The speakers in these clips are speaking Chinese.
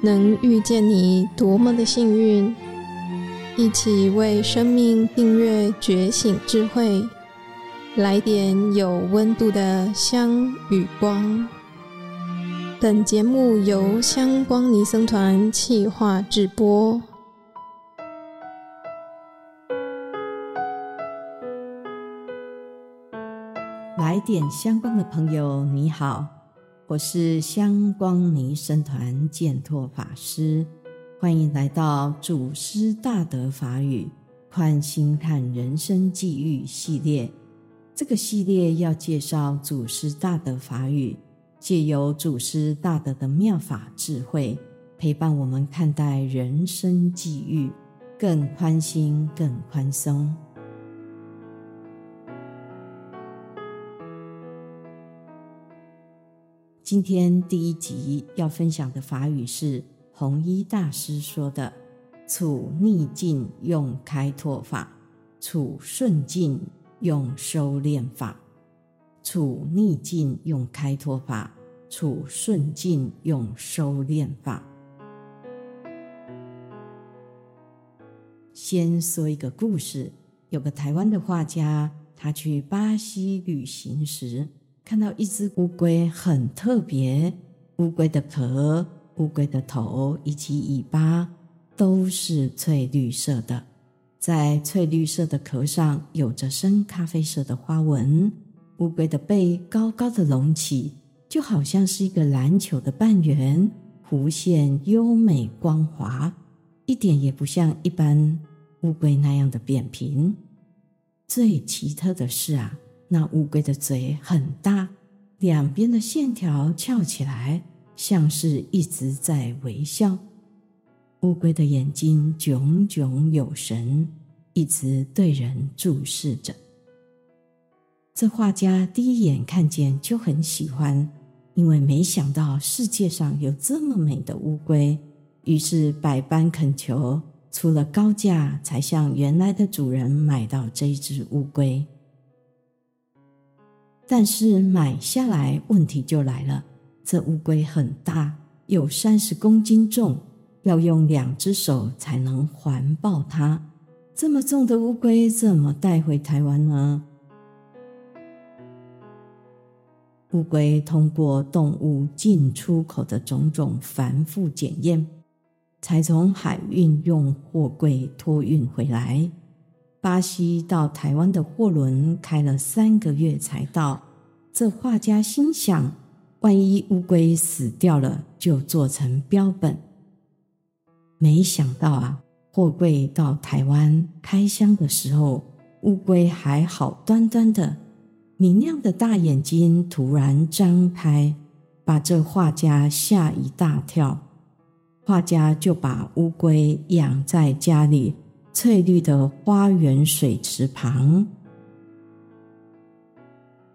能遇见你多么的幸运！一起为生命订阅觉醒智慧，来点有温度的香与光。本节目由香光尼僧团企划制播。来点香光的朋友，你好。我是香光尼僧团建拓法师，欢迎来到祖师大德法语宽心看人生际遇系列。这个系列要介绍祖师大德法语，借由祖师大德的妙法智慧，陪伴我们看待人生际遇，更宽心、更宽松。今天第一集要分享的法语是弘一大师说的：“处逆境用开拓法，处顺境用收敛法。处逆境用开拓法，处顺境用收敛法。”先说一个故事：有个台湾的画家，他去巴西旅行时。看到一只乌龟很特别，乌龟的壳、乌龟的头以及尾巴都是翠绿色的，在翠绿色的壳上有着深咖啡色的花纹。乌龟的背高高的隆起，就好像是一个篮球的半圆，弧线优美光滑，一点也不像一般乌龟那样的扁平。最奇特的是啊。那乌龟的嘴很大，两边的线条翘起来，像是一直在微笑。乌龟的眼睛炯炯有神，一直对人注视着。这画家第一眼看见就很喜欢，因为没想到世界上有这么美的乌龟，于是百般恳求，出了高价才向原来的主人买到这只乌龟。但是买下来，问题就来了。这乌龟很大，有三十公斤重，要用两只手才能环抱它。这么重的乌龟怎么带回台湾呢？乌龟通过动物进出口的种种繁复检验，才从海运用货柜托运回来。巴西到台湾的货轮开了三个月才到。这画家心想：万一乌龟死掉了，就做成标本。没想到啊，货柜到台湾开箱的时候，乌龟还好端端的，明亮的大眼睛突然张开，把这画家吓一大跳。画家就把乌龟养在家里。翠绿的花园水池旁，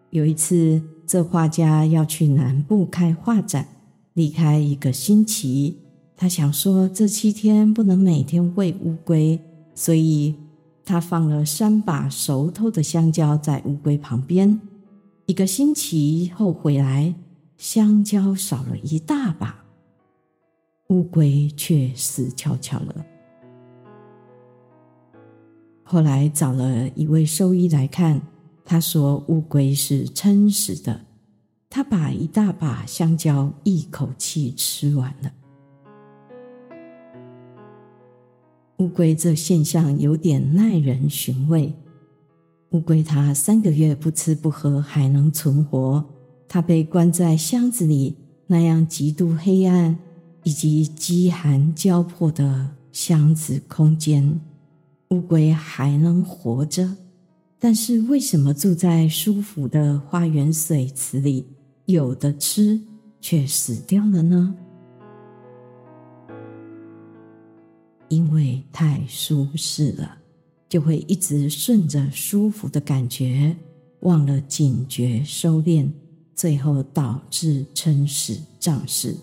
有一次，这画家要去南部开画展，离开一个星期。他想说，这七天不能每天喂乌龟，所以他放了三把熟透的香蕉在乌龟旁边。一个星期后回来，香蕉少了一大把，乌龟却死翘翘了。后来找了一位兽医来看，他说乌龟是撑死的。他把一大把香蕉一口气吃完了。乌龟这现象有点耐人寻味。乌龟它三个月不吃不喝还能存活，它被关在箱子里那样极度黑暗以及饥寒交迫的箱子空间。乌龟还能活着，但是为什么住在舒服的花园水池里，有的吃却死掉了呢？因为太舒适了，就会一直顺着舒服的感觉，忘了警觉收敛，最后导致撑死胀死。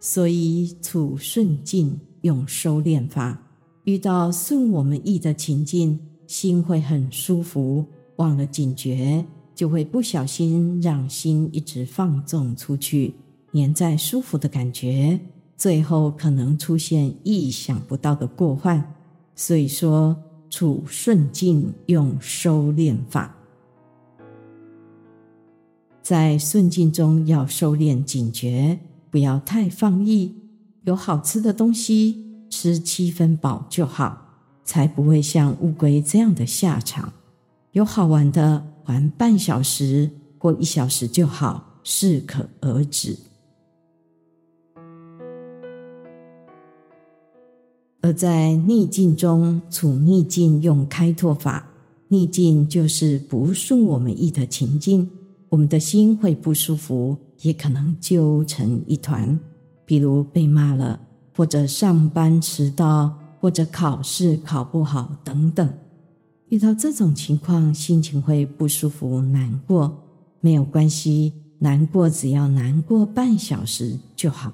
所以处顺境用收敛法，遇到顺我们意的情境，心会很舒服，忘了警觉，就会不小心让心一直放纵出去，黏在舒服的感觉，最后可能出现意想不到的过患。所以说，处顺境用收敛法，在顺境中要收敛警觉，不要太放逸。有好吃的东西吃七分饱就好，才不会像乌龟这样的下场。有好玩的。玩半小时或一小时就好，适可而止。而在逆境中处逆境，用开拓法。逆境就是不顺我们意的情境，我们的心会不舒服，也可能揪成一团。比如被骂了，或者上班迟到，或者考试考不好等等。遇到这种情况，心情会不舒服、难过，没有关系，难过只要难过半小时就好。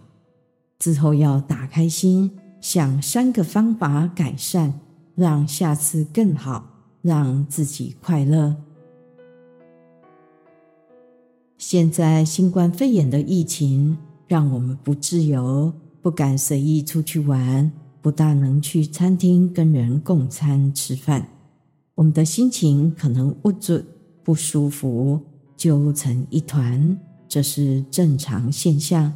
之后要打开心，想三个方法改善，让下次更好，让自己快乐。现在新冠肺炎的疫情，让我们不自由，不敢随意出去玩，不大能去餐厅跟人共餐吃饭。我们的心情可能不准、不舒服，揪成一团，这是正常现象。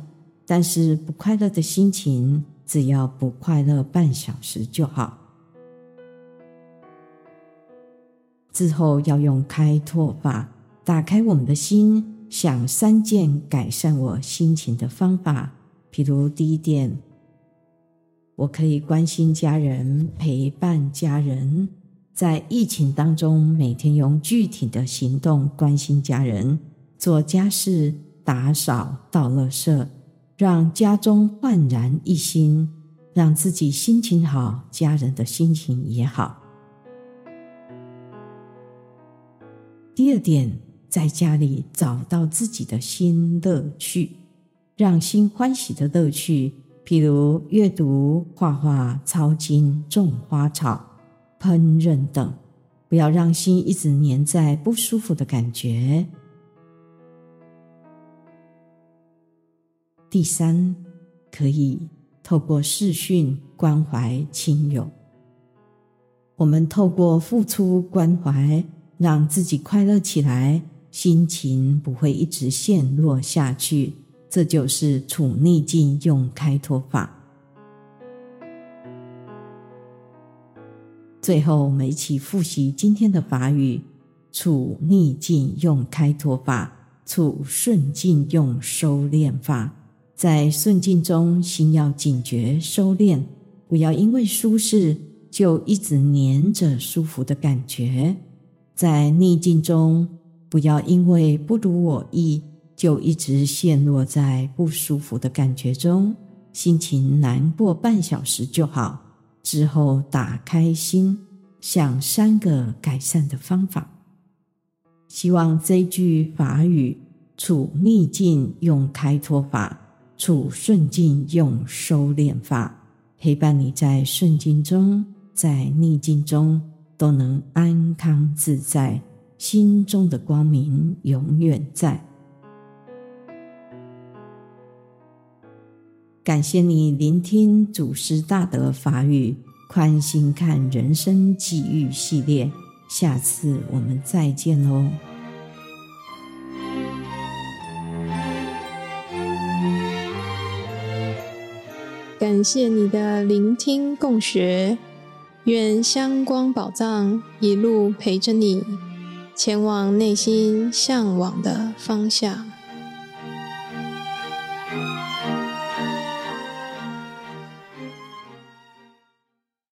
但是不快乐的心情，只要不快乐半小时就好。之后要用开拓法，打开我们的心，想三件改善我心情的方法。譬如第一点，我可以关心家人，陪伴家人。在疫情当中，每天用具体的行动关心家人，做家事、打扫、倒垃圾，让家中焕然一新，让自己心情好，家人的心情也好。第二点，在家里找到自己的新乐趣，让心欢喜的乐趣，譬如阅读、画画、抄经、种花草。烹饪等，不要让心一直黏在不舒服的感觉。第三，可以透过视讯关怀亲友。我们透过付出关怀，让自己快乐起来，心情不会一直陷落下去。这就是处逆境用开脱法。最后，我们一起复习今天的法语：处逆境用开脱法，处顺境用收敛法。在顺境中，心要警觉收敛，不要因为舒适就一直黏着舒服的感觉；在逆境中，不要因为不如我意就一直陷落在不舒服的感觉中，心情难过半小时就好。之后打开心，想三个改善的方法。希望这句法语：处逆境用开脱法，处顺境用收敛法，陪伴你在顺境中，在逆境中都能安康自在，心中的光明永远在。感谢你聆听祖师大德法语，宽心看人生际遇系列，下次我们再见喽！感谢你的聆听共学，愿香光宝藏一路陪着你，前往内心向往的方向。